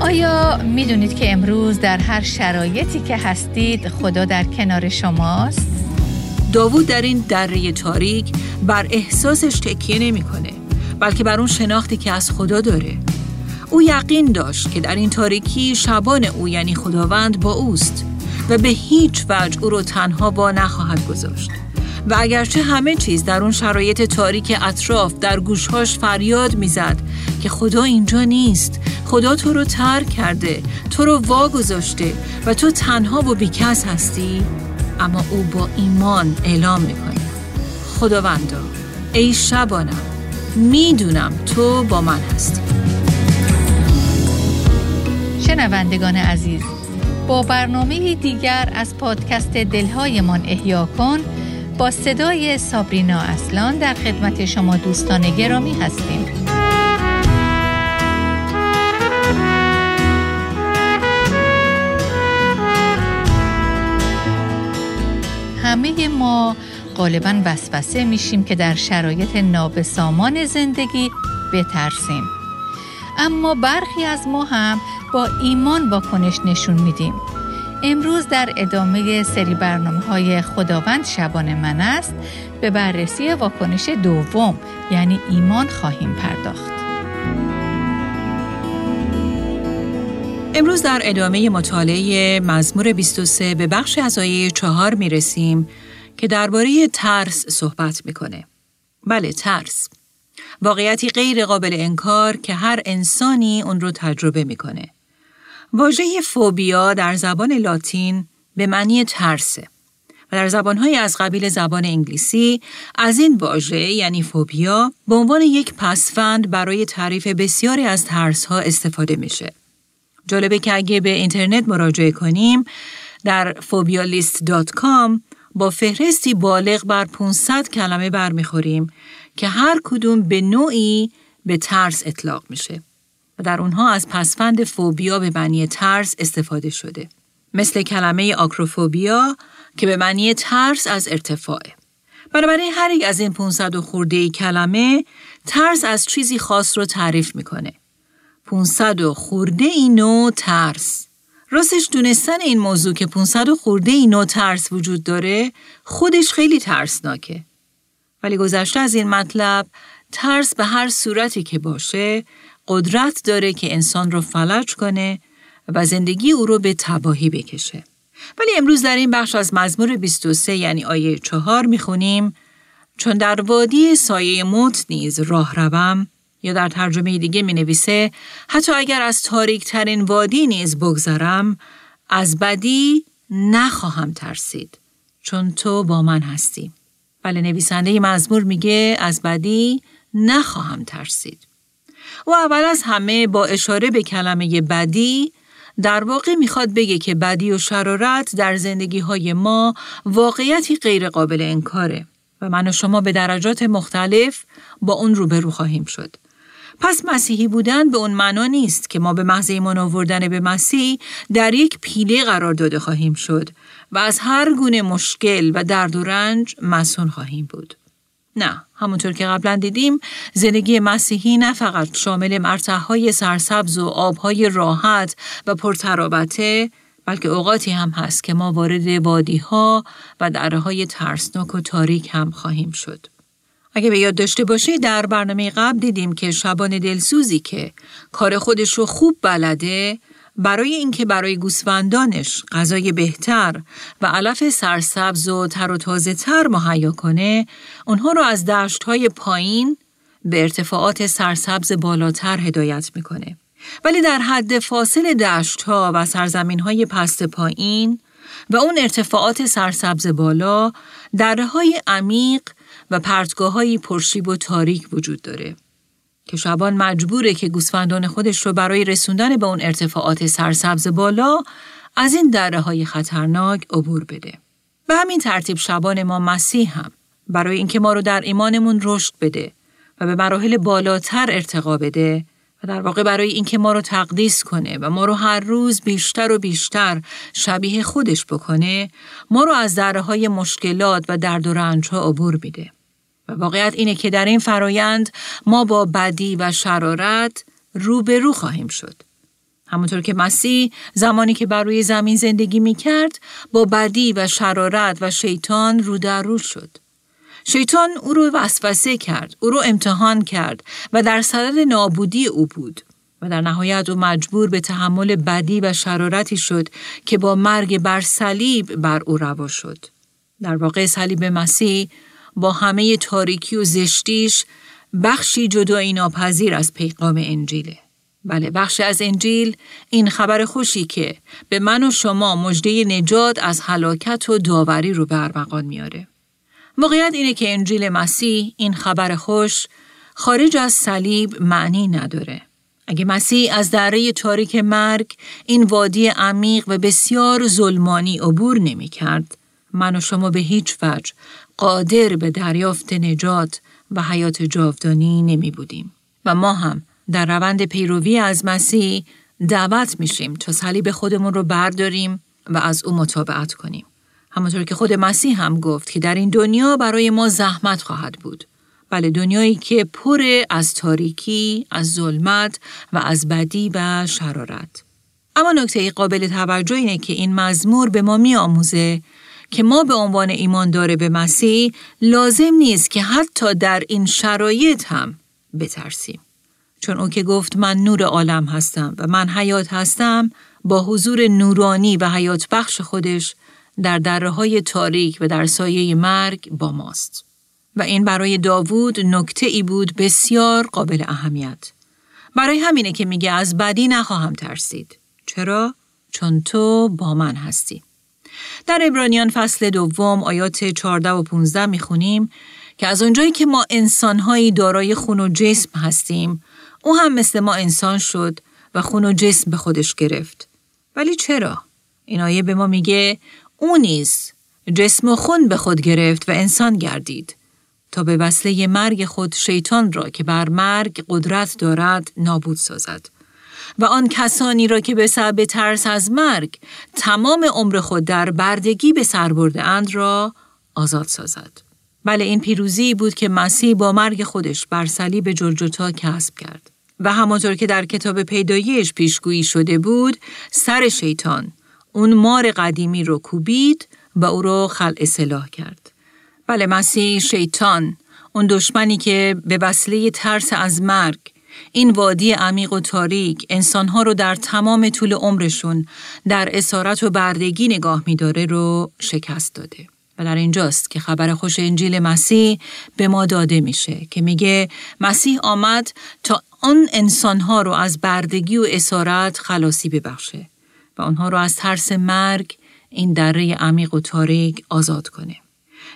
آیا می‌دونید که امروز در هر شرایطی که هستید خدا در کنار شماست؟ داوود در این دره تاریک بر احساسش تکیه نمی‌کنه بلکه بر اون شناختی که از خدا داره او یقین داشت که در این تاریکی شبان او یعنی خداوند با اوست و به هیچ وجه او رو تنها با نخواهد گذاشت و اگرچه همه چیز در اون شرایط تاریک اطراف در گوشهاش فریاد می‌زد که خدا اینجا نیست خدا تو رو ترک کرده تو رو وا گذاشته و تو تنها و بیکس هستی. اما او با ایمان اعلام می‌کنه. خداوندا ای شبانم می‌دونم تو با من هستی. شنوندگان عزیز با برنامه دیگر از پادکست دلهایمان احیا کن با صدای سابرینا اصلان در خدمت شما دوستان گرامی هستیم. همه ما غالبا وسوسه میشیم که در شرایط نابسامان زندگی بترسیم. اما برخی از ما هم با ایمان واکنش نشون میدیم. امروز در ادامه سری برنامه های خداوند شبان من است. به بررسی واکنش دوم یعنی ایمان خواهیم پرداخت. امروز در ادامه مطالعه مزمور 23 به بخش از آیه چهار می رسیم که درباره ترس صحبت می‌کنه. بله ترس. واقعیتی غیر قابل انکار که هر انسانی اون رو تجربه می‌کنه. واژه فوبیا در زبان لاتین به معنی ترسه و در زبانهای از قبیل زبان انگلیسی از این واژه یعنی فوبیا به عنوان یک پسفند برای تعریف بسیاری از ترسها استفاده میشه. جالبه که اگه به اینترنت مراجعه کنیم در phobialist.com با فهرستی بالغ بر 500 کلمه برمیخوریم که هر کدوم به نوعی به ترس اطلاق میشه و در اونها از پسفند فوبیا به معنی ترس استفاده شده. مثل کلمه آکروفوبیا که به معنی ترس از ارتفاعه. بنابراین هر یک از این 500 و خورده کلمه ترس از چیزی خاص رو تعریف می‌کنه. 500 و خورده ای نوع ترس راستش دونستن این موضوع که 500 و خورده ای نوع ترس وجود داره خودش خیلی ترسناکه. ولی گذشته از این مطلب ترس به هر صورتی که باشه قدرت داره که انسان رو فلج کنه و زندگی او رو به تباهی بکشه. ولی امروز در این بخش از مزمور 23 یعنی آیه چهار می‌خونیم چون در وادی سایه موت نیز راه روم یا در ترجمه دیگه می نویسه حتی اگر از تاریک ترین وادی نیز بگذرم از بدی نخواهم ترسید چون تو با من هستی. بله نویسنده مزمور میگه از بدی نخواهم ترسید. و اول از همه با اشاره به کلمه بدی در واقع می‌خواد بگه که بدی و شرارت در زندگی های ما واقعیتی غیر قابل انکاره و من و شما به درجات مختلف با اون روبرو خواهیم شد. پس مسیحی بودن به اون معنا نیست که ما به محض ایمان آوردن به مسیح در یک پیله قرار داده خواهیم شد و از هر گونه مشکل و درد و رنج مسون خواهیم بود. نه، همونطور که قبلا دیدیم زندگی مسیحی نه فقط شامل مرتعهای سرسبز و آبهای راحت و پرترابطه بلکه اوقاتی هم هست که ما وارد وادی ها و دره های ترسناک و تاریک هم خواهیم شد. اگه به یاد داشته باشه در برنامه قبل دیدیم که شبان دلسوزی که کار خودش رو خوب بلده برای اینکه برای گوسفندانش غذای بهتر و علف سرسبز و تر و تازه تر مهیا کنه اونها رو از دشت های پایین به ارتفاعات سرسبز بالاتر هدایت می‌کنه. ولی در حد فاصل دشت ها و سرزمین های پست پایین و اون ارتفاعات سرسبز بالا دره های عمیق و پرتگاه های پرشیب و تاریک وجود داره که شبان مجبوره که گوسفندان خودش رو برای رسوندن به اون ارتفاعات سرسبز بالا از این دره های خطرناک عبور بده. به همین ترتیب شبان ما مسیح هم برای اینکه ما رو در ایمانمون رشد بده و به مراحل بالاتر ارتقا بده و در واقع برای اینکه ما رو تقدیس کنه و ما رو هر روز بیشتر و بیشتر شبیه خودش بکنه ما رو از دره های مشکلات و درد و رنج ها عبور میده. و واقعیت اینه که در این فرایند ما با بدی و شرارت روبرو خواهیم شد. همونطور که مسیح زمانی که بر روی زمین زندگی می کرد با بدی و شرارت و شیطان رو در رو شد. شیطان او رو وسوسه کرد، او رو امتحان کرد و در صدد نابودی او بود و در نهایت او مجبور به تحمل بدی و شرارتی شد که با مرگ بر صلیب بر او روا شد. در واقع صلیب مسیح با همه تاریکی و زشتیش بخشی جدایی ناپذیر از پیغام انجیله. بله بخشی از انجیل این خبر خوشی که به من و شما مجده نجات از هلاکت و داوری رو به ارمغان میاره. واقعیت اینه که انجیل مسیح این خبر خوش خارج از صلیب معنی نداره. اگه مسیح از دره تاریک مرگ این وادی عمیق و بسیار ظلمانی عبور نمی کرد، من و شما به هیچ وجه قادر به دریافت نجات و حیات جاودانی نمی بودیم. و ما هم در روند پیروی از مسیح دعوت میشیم تا صلیب خودمون رو برداریم و از او مطابقت کنیم. همانطور که خود مسیح هم گفت که در این دنیا برای ما زحمت خواهد بود. بله دنیایی که پر از تاریکی، از ظلمت و از بدی و شرارت. اما نکته قابل توجه اینه که این مزمور به ما می آموزه که ما به عنوان ایماندار به مسیح لازم نیست که حتی در این شرایط هم بترسیم. چون او که گفت من نور عالم هستم و من حیات هستم با حضور نورانی و حیات بخش خودش در دره های تاریک و در سایه مرگ با ماست. و این برای داوود نکته ای بود بسیار قابل اهمیت. برای همینه که میگه از بدی نخواهم ترسید. چرا؟ چون تو با من هستی. در ابرانیان فصل دوم آیات 14 و 15 می‌خونیم که از اونجایی که ما انسانهایی دارای خون و جسم هستیم او هم مثل ما انسان شد و خون و جسم به خودش گرفت. ولی چرا؟ این آیه به ما میگه او نیز جسم و خون به خود گرفت و انسان گردید تا به وسیله مرگ خود شیطان را که بر مرگ قدرت دارد نابود سازد و آن کسانی را که به سبب ترس از مرگ تمام عمر خود در بردگی به سر برده اند را آزاد سازد. بله این پیروزی بود که مسیح با مرگ خودش بر صلیب جلجتا کسب کرد. و همانطور که در کتاب پیدایش پیشگویی شده بود، سر شیطان اون مار قدیمی رو کوبید و او رو خلع اصلاح کرد. بله مسیح شیطان اون دشمنی که به وسیله ترس از مرگ این وادی عمیق و تاریک انسانها رو در تمام طول عمرشون در اسارت و بردگی نگاه میداره رو شکست داده. و در اینجاست که خبر خوش انجیل مسیح به ما داده میشه که میگه مسیح آمد تا آن انسانها رو از بردگی و اسارت خلاصی ببخشه و آنها رو از ترس مرگ این دره عمیق و تاریک آزاد کنه.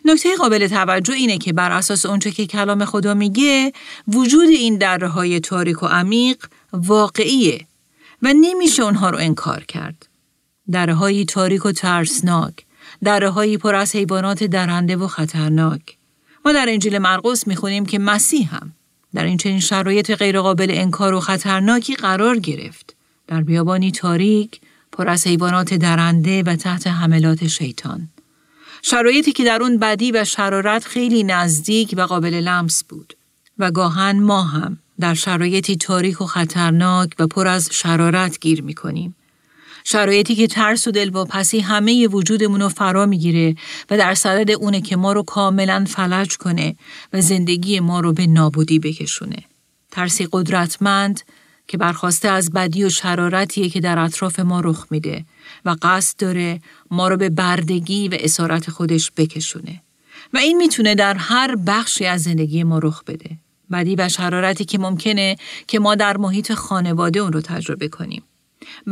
نکته قابل توجه اینه که بر اساس اونچه که کلام خدا میگه وجود این دره های تاریک و عمیق واقعیه و نمیشه اونها رو انکار کرد. دره های تاریک و ترسناک، دره های پر از حیوانات درنده و خطرناک. ما در انجیل مرقس می‌خونیم که مسیح هم در این چنین شرایط غیرقابل انکار و خطرناکی قرار گرفت. در بیابانی تاریک پر از حیوانات درنده و تحت حملات شیطان. شرایطی که در اون بدی و شرارت خیلی نزدیک و قابل لمس بود. و گاهن ما هم در شرایطی تاریک و خطرناک و پر از شرارت گیر می کنیم. شرایطی که ترس و دلواپسی همه وجودمون رو فرا می‌گیره و در صدد اونه که ما رو کاملا فلج کنه و زندگی ما رو به نابودی بکشونه. ترسی قدرتمند که برخواسته از بدی و شرارتیه که در اطراف ما رخ میده و قصد داره ما رو به بردگی و اسارت خودش بکشونه. و این می‌تونه در هر بخشی از زندگی ما رخ بده. بدی و شرارتی که ممکنه که ما در محیط خانواده اون رو تجربه کنیم.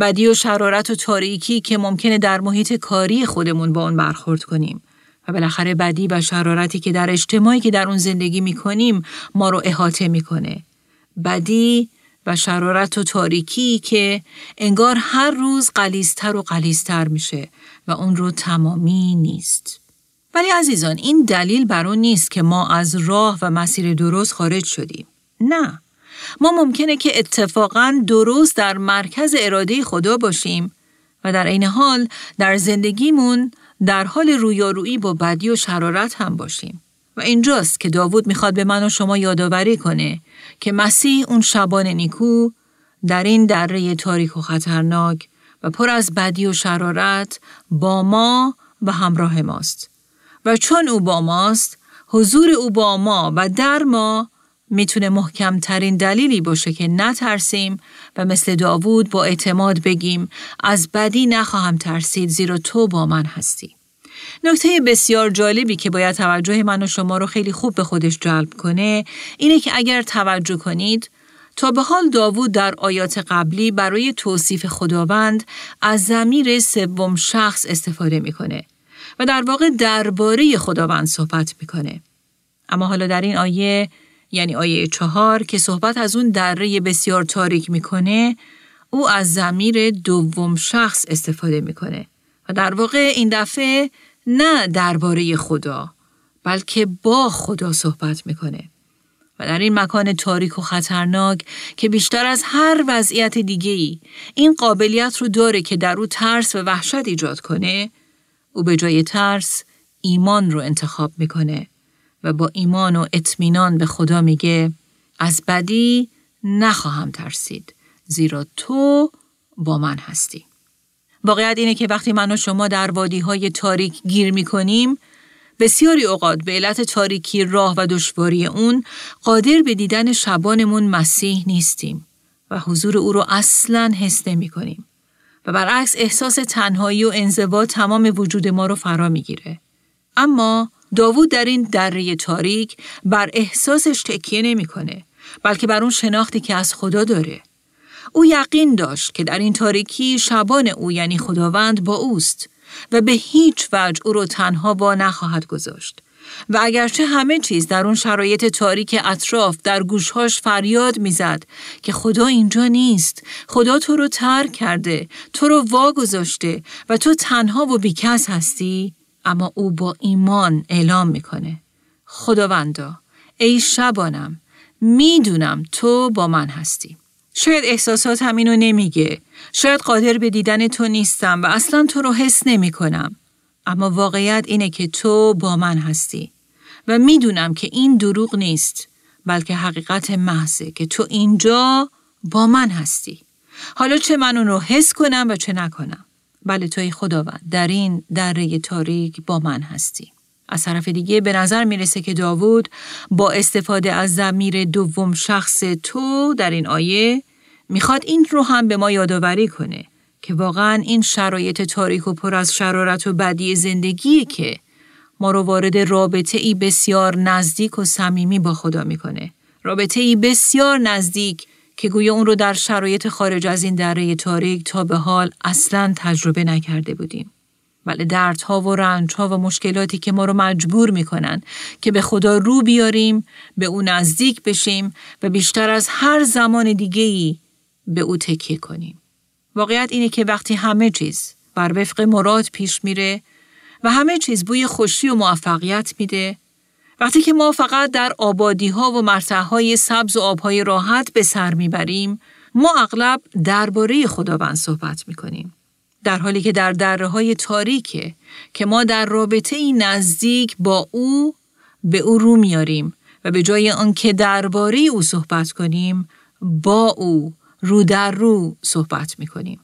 بدی و شرارت و تاریکی که ممکنه در محیط کاری خودمون با اون برخورد کنیم. و بالاخره بدی و شرارتی که در اجتماعی که در اون زندگی می‌کنیم ما رو احاطه می‌کنه. بدی و شرارت و تاریکی که انگار هر روز قلیزتر و قلیزتر میشه و اون رو تمامی نیست. ولی عزیزان این دلیل بر اون نیست که ما از راه و مسیر درست خارج شدیم. نه. ما ممکنه که اتفاقا درست در مرکز اراده خدا باشیم و در این حال در زندگیمون در حال رویارویی با بدی و شرارت هم باشیم. و اینجاست که داوود می‌خواد به من و شما یادآوری کنه که مسیح اون شبان نیکو در این دره تاریک و خطرناک و پر از بدی و شرارت با ما و همراه ماست و چون او با ماست حضور او با ما و در ما می‌تونه محکمترین دلیلی باشه که نترسیم و مثل داوود با اعتماد بگیم از بدی نخواهم ترسید زیرا تو با من هستی. نکته بسیار جالبی که باید توجه من و شما رو خیلی خوب به خودش جلب کنه اینه که اگر توجه کنید تا به حال داوود در آیات قبلی برای توصیف خداوند از زمیر سوم شخص استفاده می‌کنه و در واقع درباره خداوند صحبت می‌کنه. اما حالا در این آیه یعنی آیه چهار که صحبت از اون دره بسیار تاریک می‌کنه او از زمیر دوم شخص استفاده می‌کنه و در واقع این دفعه نه درباره خدا بلکه با خدا صحبت می‌کنه و در این مکان تاریک و خطرناک که بیشتر از هر وضعیت دیگه ای این قابلیت رو داره که در او ترس و وحشت ایجاد کنه او به جای ترس ایمان رو انتخاب می‌کنه و با ایمان و اطمینان به خدا میگه از بدی نخواهم ترسید زیرا تو با من هستی. واقعیت اینه که وقتی من و شما در وادی های تاریک گیر می‌کنیم بسیاری اوقات به علت تاریکی راه و دشواری اون قادر به دیدن شبانمون مسیح نیستیم و حضور او رو اصلا حس نمی کنیم. و برعکس احساس تنهایی و انزوا تمام وجود ما رو فرا می‌گیره. اما داوود در این دره تاریک بر احساسش تکیه نمی‌کنه بلکه بر اون شناختی که از خدا داره. او یقین داشت که در این تاریکی شبان او یعنی خداوند با اوست و به هیچ وجه او رو تنها با نخواهد گذاشت. و اگرچه همه چیز در اون شرایط تاریک اطراف در گوشهاش فریاد می‌زد که خدا اینجا نیست خدا تو رو ترک کرده تو رو وا گذاشته و تو تنها و بیکس هستی اما او با ایمان اعلام می‌کنه خداوندا ای شبانم می‌دونم تو با من هستی شاید احساسات همینو نمیگه شاید قادر به دیدن تو نیستم و اصلا تو رو حس نمی کنم. اما واقعیت اینه که تو با من هستی و می‌دونم که این دروغ نیست بلکه حقیقت محضه که تو اینجا با من هستی. حالا چه من اون رو حس کنم و چه نکنم. بله توی خداوند در این دره تاریک با من هستی. از طرف دیگه به نظر می‌رسه که داوود با استفاده از زمیر دوم شخص تو در این آیه می‌خواد این رو هم به ما یادآوری کنه که واقعا این شرایط تاریک و پر از شرارت و بدی زندگی که ما رو وارد رابطه ای بسیار نزدیک و صمیمی با خدا می‌کنه. رابطه ای بسیار نزدیک که گویا اون رو در شرایط خارج از این دره تاریک تا به حال اصلا تجربه نکرده بودیم. ولی دردها و رنجها و مشکلاتی که ما رو مجبور می‌کنن که به خدا رو بیاریم، به او نزدیک بشیم و بیشتر از هر زمان دیگه ای به او تکیه کنیم. واقعیت اینه که وقتی همه چیز بر وفق مراد پیش میره و همه چیز بوی خوشی و موفقیت میده وقتی که ما فقط در آبادی ها و مرتع های سبز و آبهای راحت به سر می‌بریم ما اغلب درباره خداوند صحبت می‌کنیم در حالی که در دره های تاریکه که ما در رابطه ای نزدیک با او به او رو میاریم و به جای آنکه درباره او صحبت کنیم با او رو در رو صحبت می‌کنیم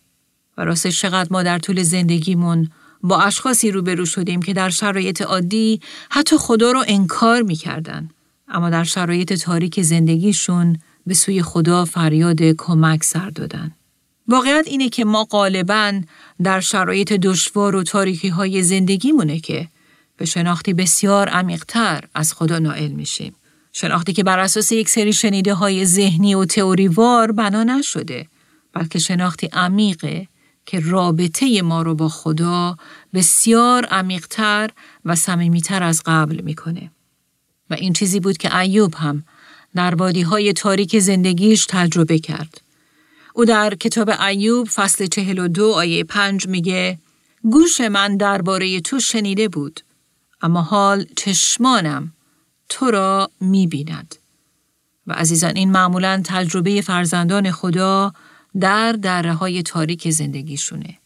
و راستش چقدر ما در طول زندگیمون با اشخاصی روبرو شدیم که در شرایط عادی حتی خدا رو انکار می‌کردن اما در شرایط تاریک زندگیشون به سوی خدا فریاد کمک سر دادن. واقعیت اینه که ما غالبا در شرایط دشوار و تاریکی های زندگیمونه که به شناختی بسیار عمیقتر از خدا نائل میشیم. شناختی که بر اساس یک سری شنیده های ذهنی و تئوریوار بنا نشده بلکه شناختی عمیقه که رابطه ما رو با خدا بسیار عمیقتر و صمیمیتر از قبل می‌کنه و این چیزی بود که ایوب هم در وادی های تاریک زندگیش تجربه کرد او در کتاب ایوب فصل چهل و دو آیه پنج میگه گوش من درباره تو شنیده بود اما حال چشمانم تو را می‌بیند. و عزیزان این معمولا تجربه فرزندان خدا در دره های تاریک زندگیشونه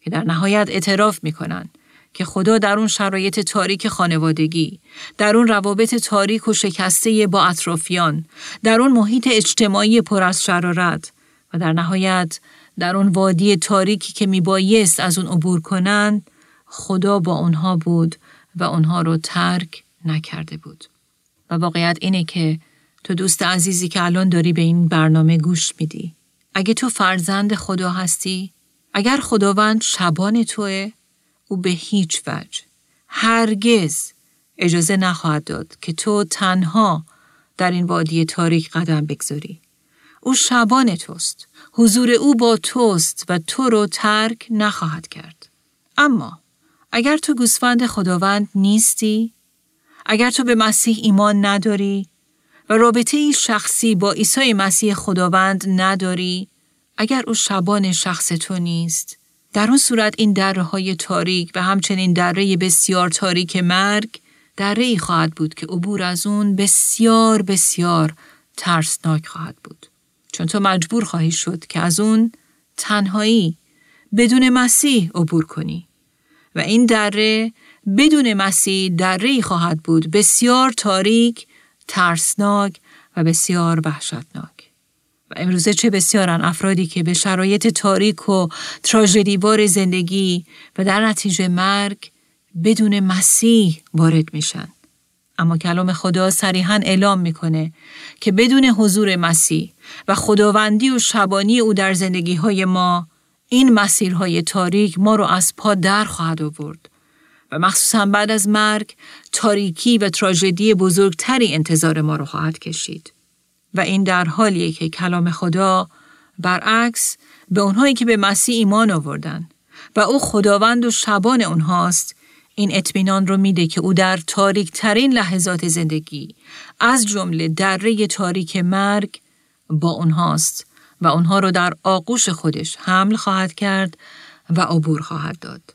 که در نهایت اعتراف می‌کنن که خدا در اون شرایط تاریک خانوادگی، در اون روابط تاریک و شکسته با اطرافیان، در اون محیط اجتماعی پر از شرارت و در نهایت در اون وادی تاریکی که میبایست از اون عبور کنند خدا با اونها بود و اونها رو ترک نکرده بود. و واقعیت اینه که تو دوست عزیزی که الان داری به این برنامه گوش میدی. اگه تو فرزند خدا هستی، اگر خداوند شبان توه، او به هیچ وجه، هرگز اجازه نخواهد داد که تو تنها در این وادی تاریک قدم بگذاری. او شبان توست. حضور او با توست و تو رو ترک نخواهد کرد. اما اگر تو گوسفند خداوند نیستی، اگر تو به مسیح ایمان نداری و رابطه ای شخصی با عیسی مسیح خداوند نداری، اگر او شبان شخص تو نیست، در اون صورت این دره های تاریک و همچنین دره بسیار تاریک مرگ دره ای خواهد بود که عبور از اون بسیار بسیار ترسناک خواهد بود. چون تو مجبور خواهی شد که از اون تنهایی بدون مسیح عبور کنی. و این دره بدون مسیح دره خواهد بود بسیار تاریک، ترسناک و بسیار وحشتناک. و امروزه چه بسیارن افرادی که به شرایط تاریک و تراژدیوار زندگی و در نتیجه مرگ بدون مسیح وارد میشن. اما کلام خدا صریحا اعلام می‌کنه که بدون حضور مسیح و خداوندی و شبانی او در زندگی های ما این مسیرهای تاریک ما رو از پا در خواهد آورد و مخصوصا بعد از مرگ تاریکی و تراژدی بزرگتری انتظار ما رو خواهد کشید و این در حالیه که کلام خدا برعکس به اونهایی که به مسیح ایمان آوردن و او خداوند و شبان اونهاست این اطمینان رو میده که او در تاریک ترین لحظات زندگی از جمله دره تاریک مرگ با اونهاست و اونها رو در آغوش خودش حمل خواهد کرد و عبور خواهد داد.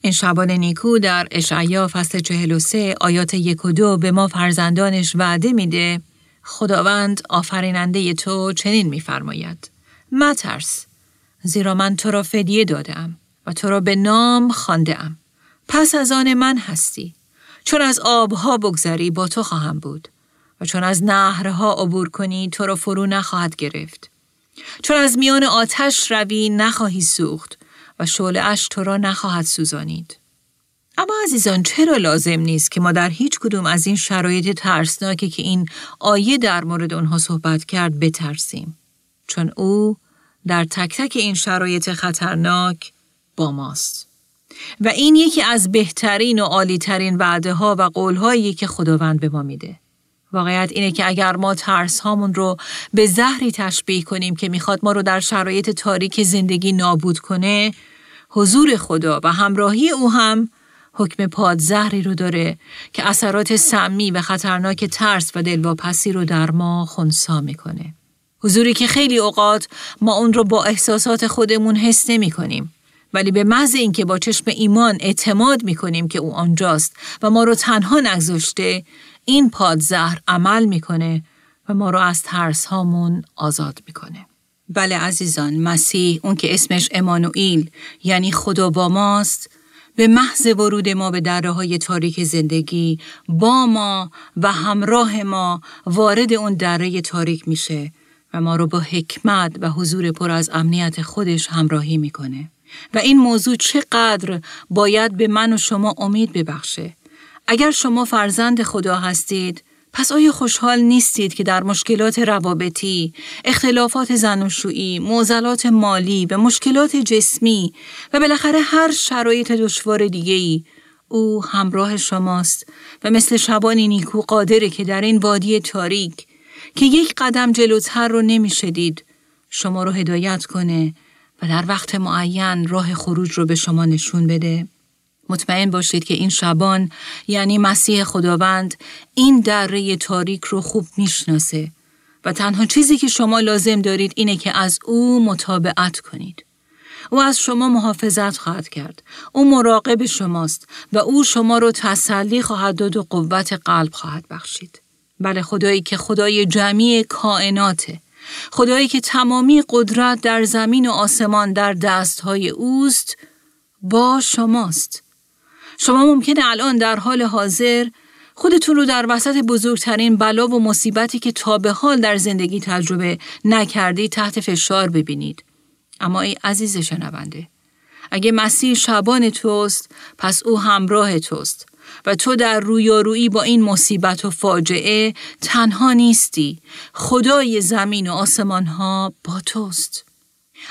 این شبان نیکو در اشعیا فصل 43 آیات یک و دو به ما فرزندانش وعده میده خداوند آفریننده تو چنین میفرماید. مترس زیرا من تو را فدیه دادم و تو را به نام خانده پس از آن من هستی. چون از آبها بگذری با تو خواهم بود. چون از نهرها عبور کنی تو را فرو نخواهد گرفت چون از میان آتش روی نخواهی سوخت و شعله اش تو را نخواهد سوزانید. اما عزیزان چرا لازم نیست که ما در هیچ کدوم از این شرایط ترسناکی که این آیه در مورد آنها صحبت کرد بترسیم؟ چون او در تک تک این شرایط خطرناک با ماست. و این یکی از بهترین و عالیترین وعده ها و قول هایی که خداوند به ما میده. واقعیت اینه که اگر ما ترس هامون رو به زهری تشبیه کنیم که می‌خواد ما رو در شرایط تاریک زندگی نابود کنه، حضور خدا و همراهی او هم حکم پادزهری رو داره که اثرات سمی و خطرناک ترس و دلواپسی رو در ما خونسا می‌کنه. حضوری که خیلی اوقات ما اون رو با احساسات خودمون حس نمی کنیم. ولی به محض اینکه با چشم ایمان اعتماد می کنیم که او آنجاست و ما رو تنها نگذاشته این پادزهر عمل می‌کنه و ما رو از ترس هامون آزاد می‌کنه. بله عزیزان مسیح اون که اسمش امانوئیل یعنی خدا با ماست به محض ورود ما به دره های تاریک زندگی با ما و همراه ما وارد اون دره تاریک میشه و ما رو با حکمت و حضور پر از امنیت خودش همراهی می‌کنه و این موضوع چقدر باید به من و شما امید ببخشه اگر شما فرزند خدا هستید پس آیا خوشحال نیستید که در مشکلات روابطی، اختلافات زناشویی، معضلات مالی و مشکلات جسمی و بالاخره هر شرایط دشوار دیگه‌ای او همراه شماست و مثل شبانی نیکو قادره که در این وادی تاریک که یک قدم جلوتر رو نمی‌شدید شما رو هدایت کنه و در وقت معین راه خروج رو به شما نشون بده؟ مطمئن باشید که این شبان یعنی مسیح خداوند این دره تاریک رو خوب می‌شناسه و تنها چیزی که شما لازم دارید اینه که از او مطابقت کنید. او از شما محافظت خواهد کرد. او مراقب شماست و او شما رو تسلی خواهد داد و قوت قلب خواهد بخشید. بله خدایی که خدای جمعی کائناته. خدایی که تمامی قدرت در زمین و آسمان در دستهای اوست با شماست. شما ممکنه الان در حال حاضر خودتون رو در وسط بزرگترین بلا و مصیبتی که تا به حال در زندگی تجربه نکردی تحت فشار ببینید. اما ای عزیز شنونده، اگه مسیح شبان توست، پس او همراه توست. و تو در رویارویی با این مصیبت و فاجعه تنها نیستی. خدای زمین و آسمان ها با توست.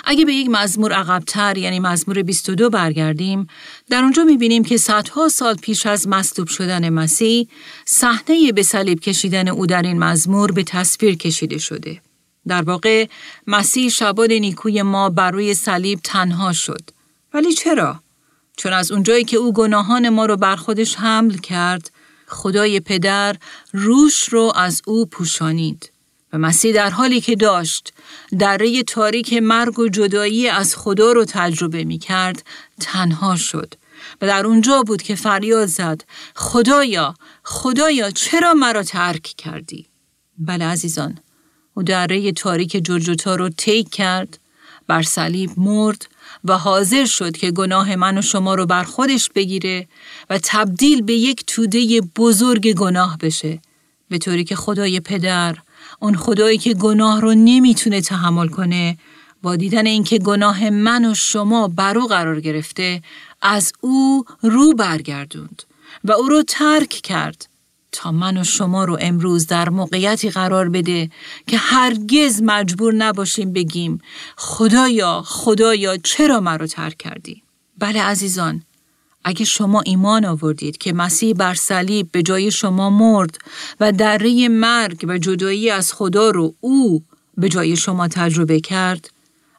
اگه به یک مزمور عقبتر یعنی مزمور 22 برگردیم در اونجا می‌بینیم که صدها سال پیش از مصلوب شدن مسیح صحنه به صلیب کشیدن او در این مزمور به تصویر کشیده شده. در واقع مسیح شبان نیکوی ما بر روی صلیب تنها شد. ولی چرا؟ چون از اونجایی که او گناهان ما رو بر خودش حمل کرد، خدای پدر روش رو از او پوشانید. و مسیح در حالی که داشت دره تاریک مرگ و جدایی از خدا رو تجربه می کرد تنها شد و در اونجا بود که فریاد زد خدایا خدایا چرا مرا ترک کردی؟ بله عزیزان او دره تاریک جرجوتا رو تیک کرد بر صلیب مرد و حاضر شد که گناه من و شما رو بر خودش بگیره و تبدیل به یک توده بزرگ گناه بشه به طوری که خدای پدر اون خدایی که گناه رو نمی‌تونه تحمل کنه با دیدن اینکه گناه من و شما بر او قرار گرفته از او رو برگردوند و او رو ترک کرد تا من و شما رو امروز در موقعیتی قرار بده که هرگز مجبور نباشیم بگیم خدایا خدایا چرا مرا ترک کردی؟ بله عزیزان اگه شما ایمان آوردید که مسیح بر صلیب به جای شما مرد و دره مرگ و جدایی از خدا رو او به جای شما تجربه کرد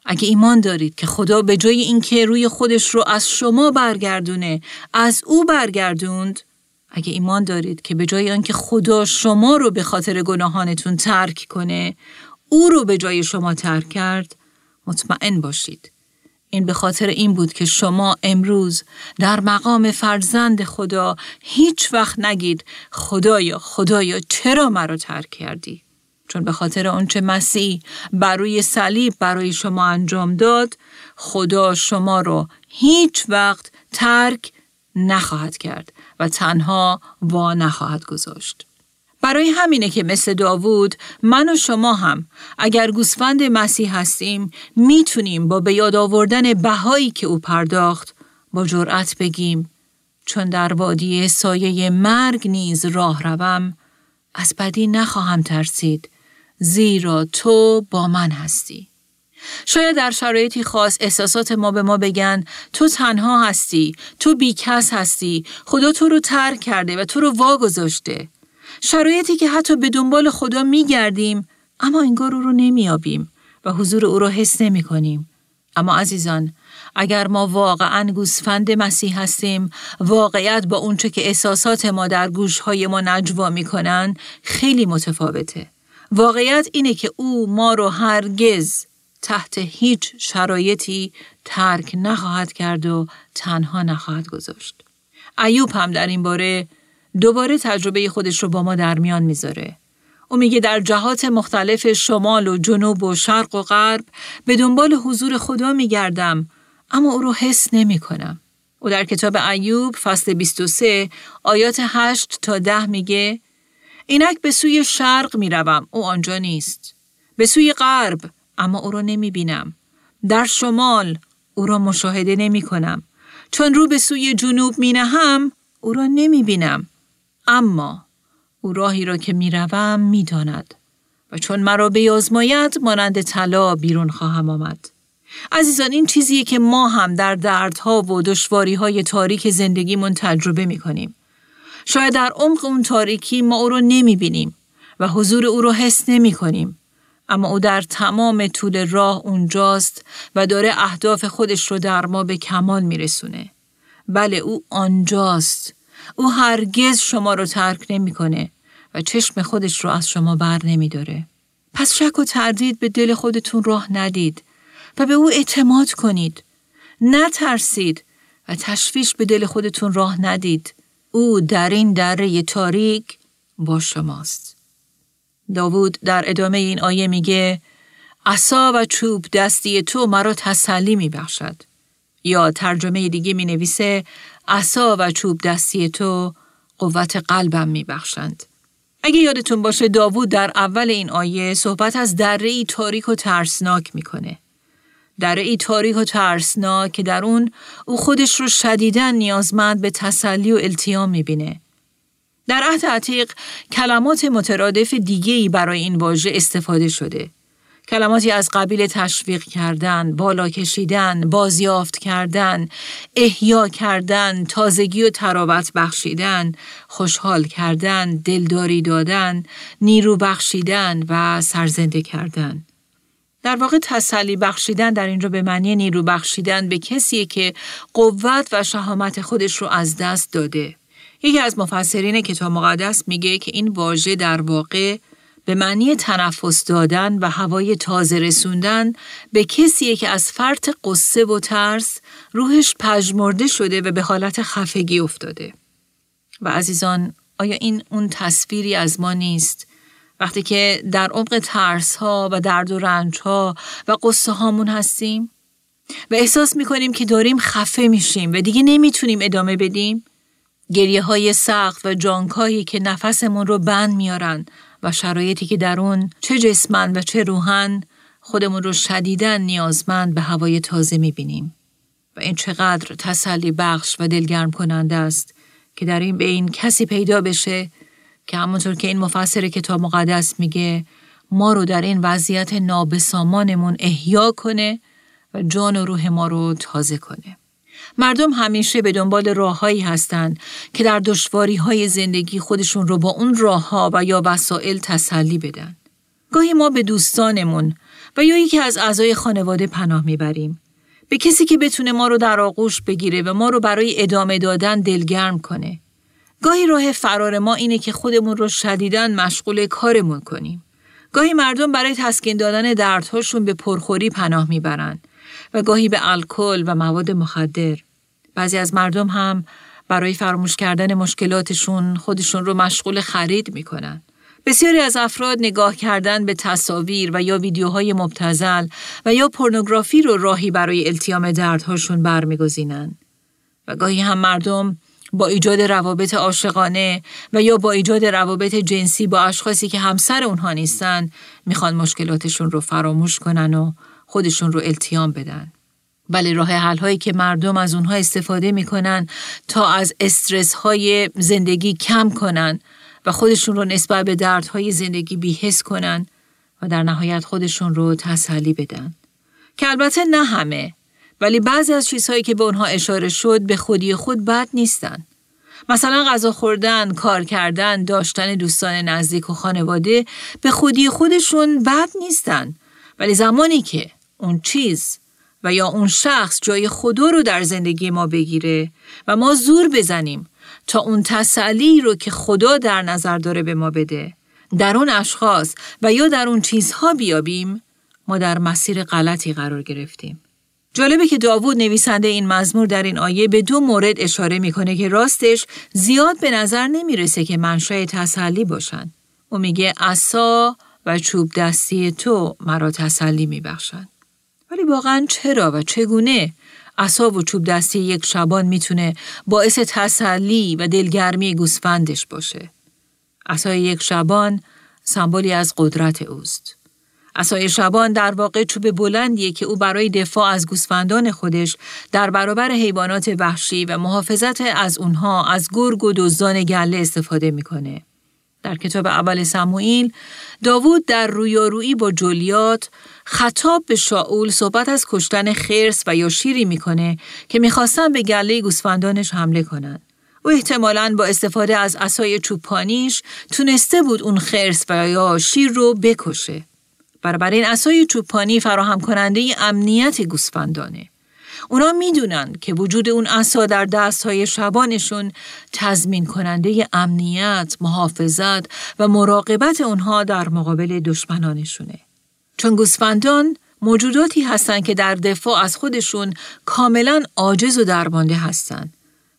اگه ایمان دارید که خدا به جای اینکه روی خودش رو از شما برگردونه از او برگردوند اگه ایمان دارید که به جای آنکه خدا شما رو به خاطر گناهانتون ترک کنه او رو به جای شما ترک کرد مطمئن باشید این به خاطر این بود که شما امروز در مقام فرزند خدا هیچ وقت نگید خدایا خدایا چرا مرا ترک کردی؟ چون به خاطر آنچه مسیح بروی صلیب برای شما انجام داد خدا شما رو هیچ وقت ترک نخواهد کرد و تنها وا نخواهد گذاشت. برای همینه که مثل داوود من و شما هم اگر گوسفند مسیح هستیم می‌تونیم با به یاد آوردن بهایی که او پرداخت با جرأت بگیم چون در وادی سایه مرگ نیز راه روم از بدی نخواهم ترسید زیرا تو با من هستی. شاید در شرایطی خاص احساسات ما به ما بگن تو تنها هستی، تو بیکس هستی، خدا تو رو ترک کرده و تو رو واگذاشته. شرایطی که حتی به دنبال خدا می گردیم اما انگار او رو نمیابیم و حضور او را حس نمی کنیم. اما عزیزان اگر ما واقعا گوسفند مسیح هستیم واقعیت با اونچه که احساسات ما در گوشهای ما نجوا می‌کنن خیلی متفاوته. واقعیت اینه که او ما رو هرگز تحت هیچ شرایطی ترک نخواهد کرد و تنها نخواهد گذاشت. ایوب هم در این باره دوباره تجربه خودش رو با ما در میان می‌ذاره. او میگه در جهات مختلف شمال و جنوب و شرق و غرب به دنبال حضور خدا میگردم اما او رو حس نمی کنم. او در کتاب ایوب فصل 23 آیات 8 تا 10 میگه اینک به سوی شرق می‌روم او آنجا نیست. به سوی غرب اما او را نمی بینم. در شمال او را مشاهده نمی کنم. چون رو به سوی جنوب می نهم او را نمی بینم. اما او راهی را که می روم می داند. و چون مرا بیازماید مانند طلا بیرون خواهم آمد. عزیزان این چیزیه که ما هم در دردها و دشواری های تاریک زندگیمون تجربه می کنیم. شاید در عمق اون تاریکی ما او رو نمی بینیم و حضور او رو حس نمی کنیم. اما او در تمام طول راه اونجاست و داره اهداف خودش رو در ما به کمال میرسونه. بله او آنجاست. او هرگز شما رو ترک نمی‌کنه و چشم خودش رو از شما بر نمیداره. پس شک و تردید به دل خودتون راه ندید و به او اعتماد کنید. نترسید و تشویش به دل خودتون راه ندید. او در این دره تاریک با شماست. داوود در ادامه این آیه میگه عصا و چوب دستی تو مرا تسلی می بخشد. یا ترجمه دیگه می نویسه عصا و چوب دستی تو قوت قلبم میبخشند. اگه یادتون باشه داوود در اول این آیه صحبت از دره ای تاریک و ترسناک می‌کنه. دره ای تاریک و ترسناک که در اون او خودش رو شدیدن نیازمند به تسلی و التیام می‌بینه. در عهد عتیق کلمات مترادف دیگه ای برای این واژه استفاده شده. کلماتی از قبیل تشویق کردن، بالا کشیدن، بازیافت کردن، احیا کردن، تازگی و تراوت بخشیدن، خوشحال کردن، دلداری دادن، نیرو بخشیدن و سرزنده کردن. در واقع تسلی بخشیدن در اینجا به معنی نیرو بخشیدن به کسی که قوت و شهامت خودش رو از دست داده. یکی از مفسرین کتاب مقدس میگه که این واژه در واقع به معنی تنفس دادن و هوای تازه رسوندن به کسیه که از فرط قصه و ترس روحش پژمرده شده و به حالت خفگی افتاده. و عزیزان آیا این اون تصویری از ما نیست؟ وقتی که در عمق ترس ها و درد و رنج ها و قصه هامون هستیم و احساس می‌کنیم که داریم خفه میشیم و دیگه نمی‌تونیم ادامه بدیم گریه های سخت و جانکایی که نفسمون رو بند میارن و شرایطی که در اون چه جسمن و چه روحن خودمون رو شدیدن نیازمند به هوای تازه می‌بینیم. و این چقدر تسلی بخش و دلگرم کننده است که در این بین کسی پیدا بشه که همونطور که این مفسر کتاب مقدس میگه ما رو در این وضعیت نابسامانمون احیا کنه و جان و روح ما رو تازه کنه. مردم همیشه به دنبال راههایی هستند که در دشواری های زندگی خودشون رو با اون راهها و یا وسایل تسلی بدن. گاهی ما به دوستانمون و یا یکی از اعضای خانواده پناه می‌بریم. به کسی که بتونه ما رو در آغوش بگیره و ما رو برای ادامه دادن دلگرم کنه. گاهی راه فرار ما اینه که خودمون رو شدیدن مشغول کارمون کنیم. گاهی مردم برای تسکین دادن دردهاشون به پرخوری پناه می‌برند و گاهی به الکل و مواد مخدر. بعضی از مردم هم برای فراموش کردن مشکلاتشون خودشون رو مشغول خرید می‌کنن. بسیاری از افراد نگاه کردن به تصاویر و یا ویدیوهای مبتزل و یا پورنوگرافی رو راهی برای التیام دردهاشون برمیگزینن. و گاهی هم مردم با ایجاد روابط عاشقانه و یا با ایجاد روابط جنسی با اشخاصی که همسر اونها نیستن می‌خوان مشکلاتشون رو فراموش کنن و خودشون رو التیام بدن. بله راه حل هایی که مردم از اونها استفاده می‌کنن تا از استرس های زندگی کم کنن و خودشون رو نسبت به دردهای زندگی بیحس کنن و در نهایت خودشون رو تسلی بدن. که البته نه همه ولی بعضی از چیزهایی که به اونها اشاره شد به خودی خود بد نیستن. مثلا غذا خوردن، کار کردن، داشتن دوستان نزدیک و خانواده به خودی خودشون بد نیستن. ولی زمانی که اون چیز و یا اون شخص جای خدا رو در زندگی ما بگیره و ما زور بزنیم تا اون تسلی رو که خدا در نظر داره به ما بده در اون اشخاص و یا در اون چیزها بیابیم ما در مسیر غلطی قرار گرفتیم. جالبه که داوود نویسنده این مزمور در این آیه به دو مورد اشاره می‌کنه که راستش زیاد به نظر نمی‌رسه که منشأ تسلی باشن. او میگه عصا و چوب دستی تو مرا تسلی میبخشند. ولی واقعا چرا و چگونه عصا و چوب دستی یک شبان می‌تونه باعث تسلی و دلگرمی گوسفندش باشه؟ عصای یک شبان سمبولی از قدرت اوست. عصای شبان در واقع چوب بلندیه که او برای دفاع از گوسفندان خودش در برابر حیوانات وحشی و محافظت از اونها از گرگ و دزدان گله استفاده می‌کنه. در کتاب اول سموئیل داوود در رویارویی با جولیات خطاب به شاول صحبت از کشتن خرس و یا شیری می‌کنه که می‌خواستن به گله گوسفندانش حمله کنند. او احتمالاً با استفاده از اسای چوپانیش تونسته بود اون خرس و یا شیر رو بکشه. این اسای چوپانی فراهم کننده امنیت گوسفندانه. اونا می‌دونن که وجود اون اسا در دست های شبانشون تضمین کننده امنیت، محافظت و مراقبت اونها در مقابل دشمنانشونه. چون گوسفندان موجوداتی هستند که در دفاع از خودشون کاملا عاجز و درمانده هستند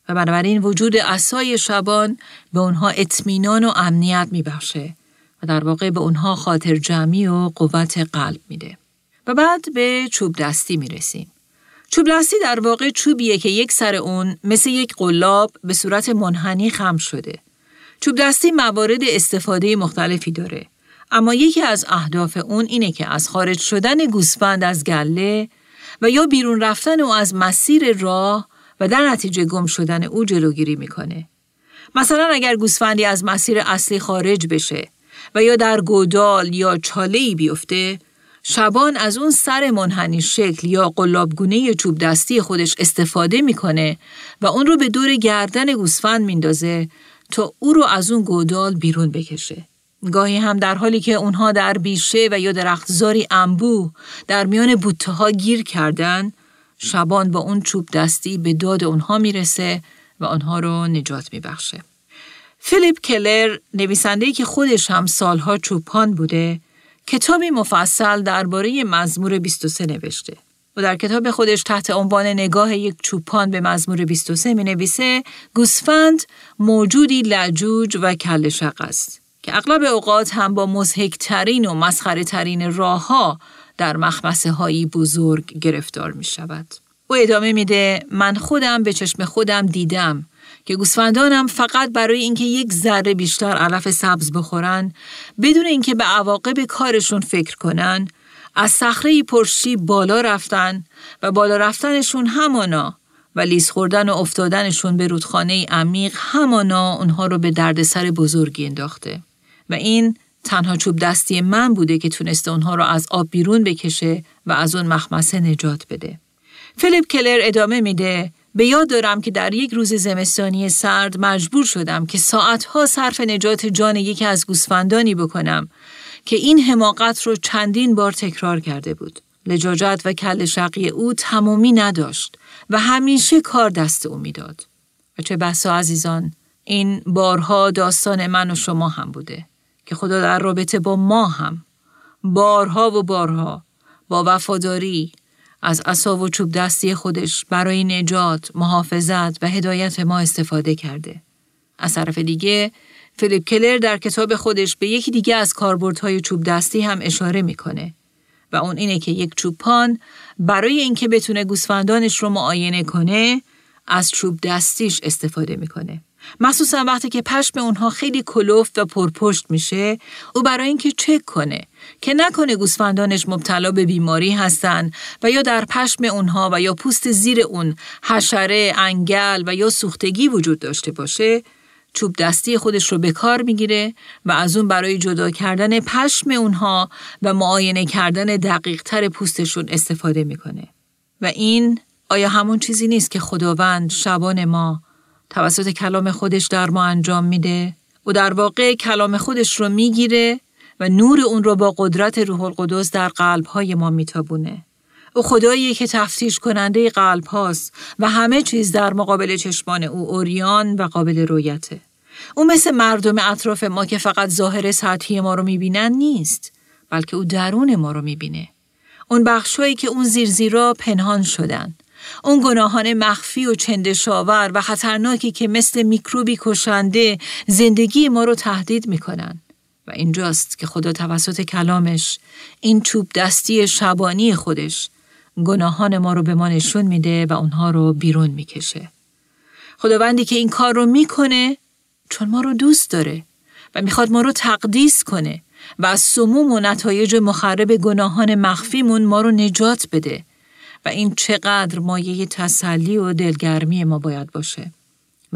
و بنابراین وجود اسای شبان به اونها اطمینان و امنیت میبخشه و در واقع به اونها خاطر جمعی و قوت قلب میده. و بعد به چوب دستی می‌رسیم. چوب در واقع چوبیه که یک سر اون مثل یک قلاب به صورت منحنی خم شده. چوب دستی موارد استفاده مختلفی داره. اما یکی از اهداف اون اینه که از خارج شدن گوسفند از گله و یا بیرون رفتن او از مسیر راه و در نتیجه گم شدن او جلوگیری می‌کنه. مثلا اگر گوسفندی از مسیر اصلی خارج بشه و یا در گودال یا چاله بیفته شبان از اون سر منحنی شکل یا قلابگونه چوب دستی خودش استفاده می‌کنه و اون رو به دور گردن گوسفند میندازه تا او رو از اون گودال بیرون بکشه. گاهی هم در حالی که اونها در بیشه و یا درختزاری انبو در میان بوته ها گیر کردن شبان با اون چوب دستی به داد اونها می‌رسه و آنها رو نجات میبخشه. فیلیپ کلر نویسنده‌ای که خودش هم سالها چوپان بوده کتابی مفصل درباره مزمور 23 نوشته و در کتاب خودش تحت عنوان نگاه یک چوپان به مزمور 23 می نویسه گوسفند موجودی لجوج و کل شق است که اغلب اوقات هم با مزهکترین و مسخره ترین راه ها در مخمسه هایی بزرگ گرفتار می شود. او ادامه میده من خودم به چشم خودم دیدم که گوسفندانم فقط برای اینکه یک ذره بیشتر علف سبز بخورن بدون اینکه به عواقب کارشون فکر کنن از صخره پرشی بالا رفتن و بالا رفتنشون همانا و لیز خوردن و افتادنشون به رودخانه عمیق همانا اونها رو به دردسر بزرگی انداخته و این تنها چوب دستی من بوده که تونسته اونها رو از آب بیرون بکشه و از اون مخمسه نجات بده. فیلیپ کلر ادامه میده به یاد دارم که در یک روز زمستانی سرد مجبور شدم که ساعتها صرف نجات جان یکی از گوسفندانی بکنم که این حماقت رو چندین بار تکرار کرده بود. لجاجت و کل شقی او تمامی نداشت و همیشه کار دست او می‌داد. و چه بسا عزیزان این بارها داستان من و شما هم بوده که خدا در رابطه با ما هم بارها و بارها با وفاداری از اصاب و چوب دستی خودش برای نجات، محافظت و هدایت ما استفاده کرده. از طرف دیگه فیلیپ کلر در کتاب خودش به یکی دیگه از کاربردهای چوب دستی هم اشاره می‌کنه و اون اینه که یک چوبان برای اینکه بتونه گوسفندانش رو معاینه کنه از چوب دستیش استفاده می‌کنه. مخصوصا وقتی که پشم اونها خیلی کلوفت و پرپشت میشه او برای اینکه چک کنه که نکنه گوسفندانش مبتلا به بیماری هستن و یا در پشم اونها و یا پوست زیر اون حشره، انگل و یا سوختگی وجود داشته باشه چوب دستی خودش رو به کار می‌گیره و از اون برای جدا کردن پشم اونها و معاینه کردن دقیق تر پوستشون استفاده می‌کنه. و این آیا همون چیزی نیست که خداوند شبان ما توسط کلام خودش در ما انجام میده؟ و در واقع کلام خودش رو می‌گیره و نور اون رو با قدرت روح القدس در قلبهای ما میتابونه. او خداییه که تفتیش کننده قلب هاست و همه چیز در مقابل چشمان او اوریان و قابل رویته. او مثل مردم اطراف ما که فقط ظاهر سطحی ما رو می‌بینن نیست بلکه او درون ما رو می‌بینه. اون بخشهایی که اون زیر زیرا پنهان شدن اون گناهان مخفی و چندشاور و خطرناکی که مثل میکروبی کشنده زندگی ما رو تهدید می‌کنن. و اینجاست که خدا توسط کلامش این چوب دستی شبانی خودش گناهان ما رو به ما نشون میده و اونها رو بیرون می‌کشه. خداوندی که این کار رو می‌کنه چون ما رو دوست داره و می‌خواد ما رو تقدیس کنه و از سموم و نتایج مخرب گناهان مخفیمون ما رو نجات بده و این چقدر مایه تسلی و دلگرمی ما باید باشه.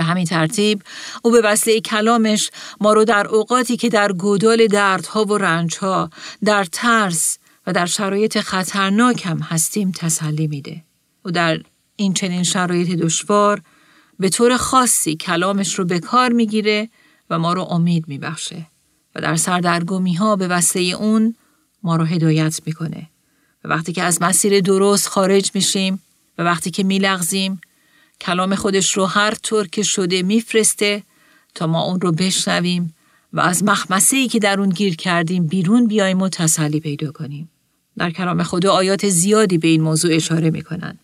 به همین ترتیب او به وسیله کلامش ما رو در اوقاتی که در گودال دردها و رنجها، در ترس و در شرایط خطرناک هم هستیم تسلی میده. او در این چنین شرایط دشوار به طور خاصی کلامش رو به کار می‌گیره و ما رو امید میبخشه و در سردرگمی ها به وسیله اون ما رو هدایت می‌کنه. و وقتی که از مسیر درست خارج میشیم و وقتی که میلغزیم کلام خودش رو هر طور که شده میفرسته تا ما اون رو بشنویم و از مخمسه ای که در اون گیر کردیم بیرون بیایم و تسلی پیدا کنیم. در کلام خدا آیات زیادی به این موضوع اشاره می‌کنن.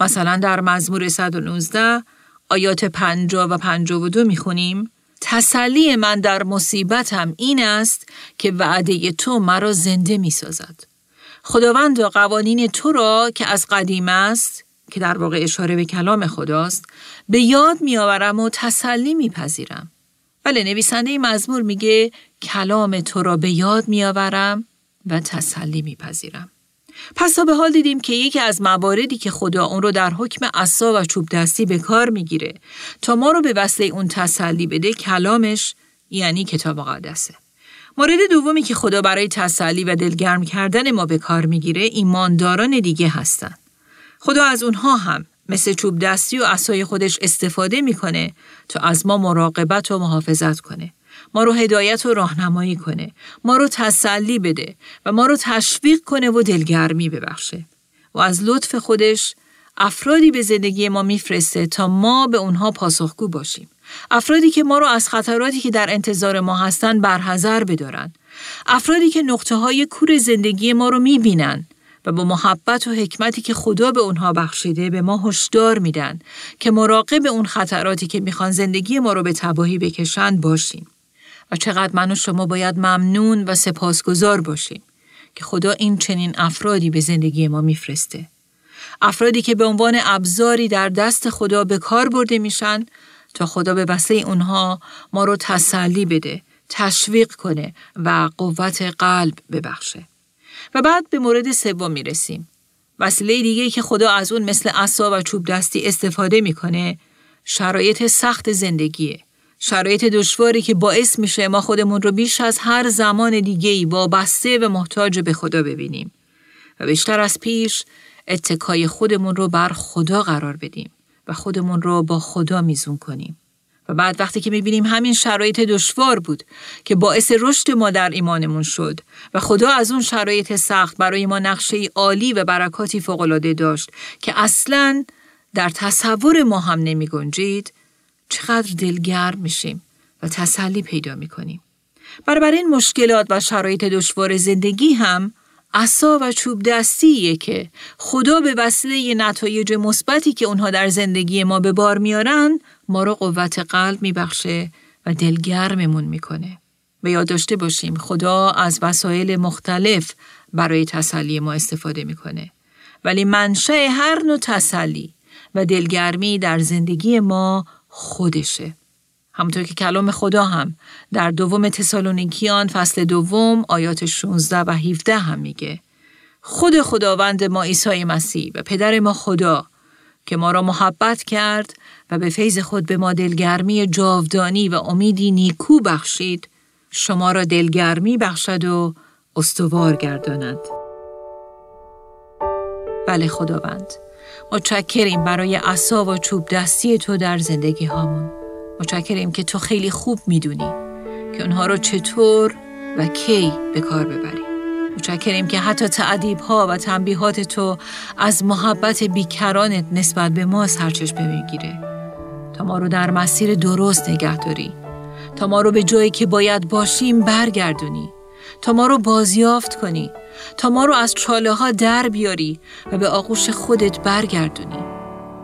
مثلا در مزمور 119 آیات 50 و 52 می‌خونیم تسلی من در مصیبتم این است که وعده تو مرا زنده می‌سازد. خداوند و قوانین تو را که از قدیم است که در واقع اشاره به کلام خداست به یاد میآورم و تسلی میپذیرم بله نویسنده مزمور میگه کلام تو را به یاد میآورم و تسلی میپذیرم. پس تا به حال دیدیم که یکی از مواردی که خدا اون رو در حکم عصا و چوب دستی به کار می‌گیره تا ما رو به وسیله اون تسلی بده کلامش یعنی کتاب مقدسه. مورد دومی که خدا برای تسلی و دلگرم کردن ما به کار می‌گیره ایمانداران دیگه هستن. خدا از اونها هم مثل چوب دستی و عصای خودش استفاده می‌کنه تا از ما مراقبت و محافظت کنه. ما رو هدایت و راهنمایی کنه. ما رو تسلی بده و ما رو تشویق کنه و دلگرمی ببخشه. و از لطف خودش افرادی به زندگی ما میفرسته تا ما به اونها پاسخگو باشیم. افرادی که ما رو از خطراتی که در انتظار ما هستن برحذر بدارن. افرادی که نقطه های کور زندگی ما رو می‌بینن و با محبت و حکمتی که خدا به اونها بخشیده به ما هشدار میدن که مراقب اون خطراتی که می‌خوان زندگی ما رو به تباهی بکشند باشیم. و چقدر من و شما باید ممنون و سپاسگزار باشیم که خدا این چنین افرادی به زندگی ما میفرسته. افرادی که به عنوان ابزاری در دست خدا به کار برده میشن تا خدا به وسیله اونها ما رو تسلی بده، تشویق کنه و قوت قلب ببخشه. و بعد به مورد سوم می‌رسیم. وسیله دیگه که خدا از اون مثل عصا و چوب دستی استفاده می‌کنه شرایط سخت زندگیه. شرایط دشواری که باعث میشه ما خودمون رو بیش از هر زمان دیگه ای وابسته و محتاج به خدا ببینیم و بیشتر از پیش اتکای خودمون رو بر خدا قرار بدیم و خودمون رو با خدا میزون کنیم. و بعد وقتی که می‌بینیم همین شرایط دشوار بود که باعث رشد ما در ایمانمون شد و خدا از اون شرایط سخت برای ما نقشه عالی و برکاتی فوقالعاده داشت که اصلا در تصور ما هم نمی گنجید چقدر دلگرم میشیم و تسلی پیدا می‌کنیم. برابر این مشکلات و شرایط دشوار زندگی هم عصا و چوب دستیه که خدا به وسیله نتایج مثبتی که اونها در زندگی ما به بار میارن ما رو قوت قلب میبخشه و دلگرممون می‌کنه. و یاد داشته باشیم خدا از وسایل مختلف برای تسلی ما استفاده می‌کنه. ولی منشأ هر نوع تسلی و دلگرمی در زندگی ما خودشه. همونطور که کلام خدا هم در دوم تسالونیکیان فصل دوم آیات 16 و 17 هم میگه خود خداوند ما عیسی مسیح و پدر ما خدا که ما را محبت کرد و به فیض خود به ما دلگرمی جاودانی و امیدی نیکو بخشید. شما را دلگرمی بخشد و استوار گرداند. بله خداوند. متشکریم برای عصا و چوب دستی تو در زندگی هامون. متشکریم که تو خیلی خوب می‌دونی که اونها رو چطور و کی به کار ببری. متشکریم که حتی تعدیب ها و تنبیهات تو از محبت بیکرانت نسبت به ما سرچشمه می‌گیره. ما رو در مسیر درست نگه داری. تا ما رو به جایی که باید باشیم برگردونی. تا ما رو بازیافت کنی. تا ما رو از چاله ها در بیاری و به آغوش خودت برگردونی.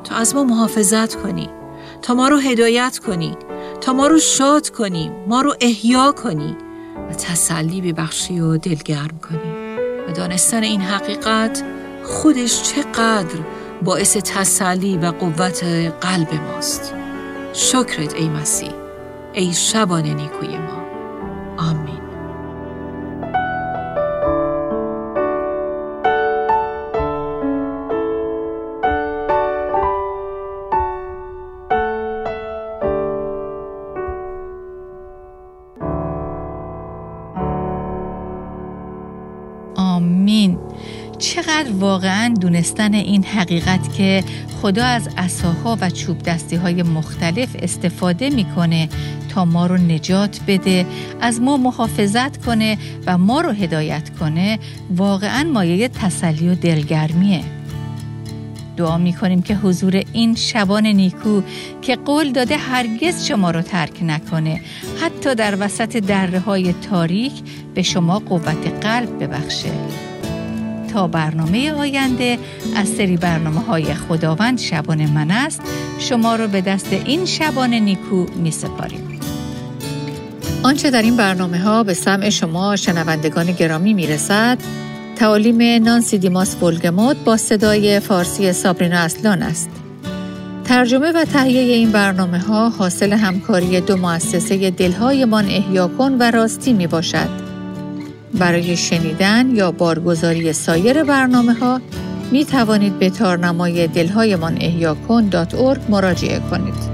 تا از ما محافظت کنی. تا ما رو هدایت کنی. تا ما رو شاد کنی. ما رو احیا کنی. و تسلی ببخشی و دلگرم کنی. و دانستن این حقیقت خودش چقدر باعث تسلی و قوت قلب ماست. شکرت ای مسیح ای شبان نیکوی ما. آمین. چقدر واقعا دونستن این حقیقت که خدا از اساها و چوب دستی های مختلف استفاده می‌کنه تا ما رو نجات بده از ما محافظت کنه و ما رو هدایت کنه واقعا مایه تسلی و دلگرمیه. دعا می کنیم که حضور این شبان نیکو که قول داده هرگز شما رو ترک نکنه حتی در وسط دره های تاریک به شما قوت قلب ببخشه. تا برنامه آینده از سری برنامه های خداوند شبان من است شما رو به دست این شبان نیکو می سپاریم. آنچه در این برنامه ها به سمع شما شنوندگان گرامی می رسد تعالیم نانسی دیماس بولگموت با صدای فارسی سابرینا اصلان است. ترجمه و تهیه این برنامه ها حاصل همکاری دو مؤسسه دلهایمان احیا کن و راستی می باشد. برای شنیدن یا بارگزاری سایر برنامه ها می توانید به تارنمای دلهایمان احیا مراجعه کنید.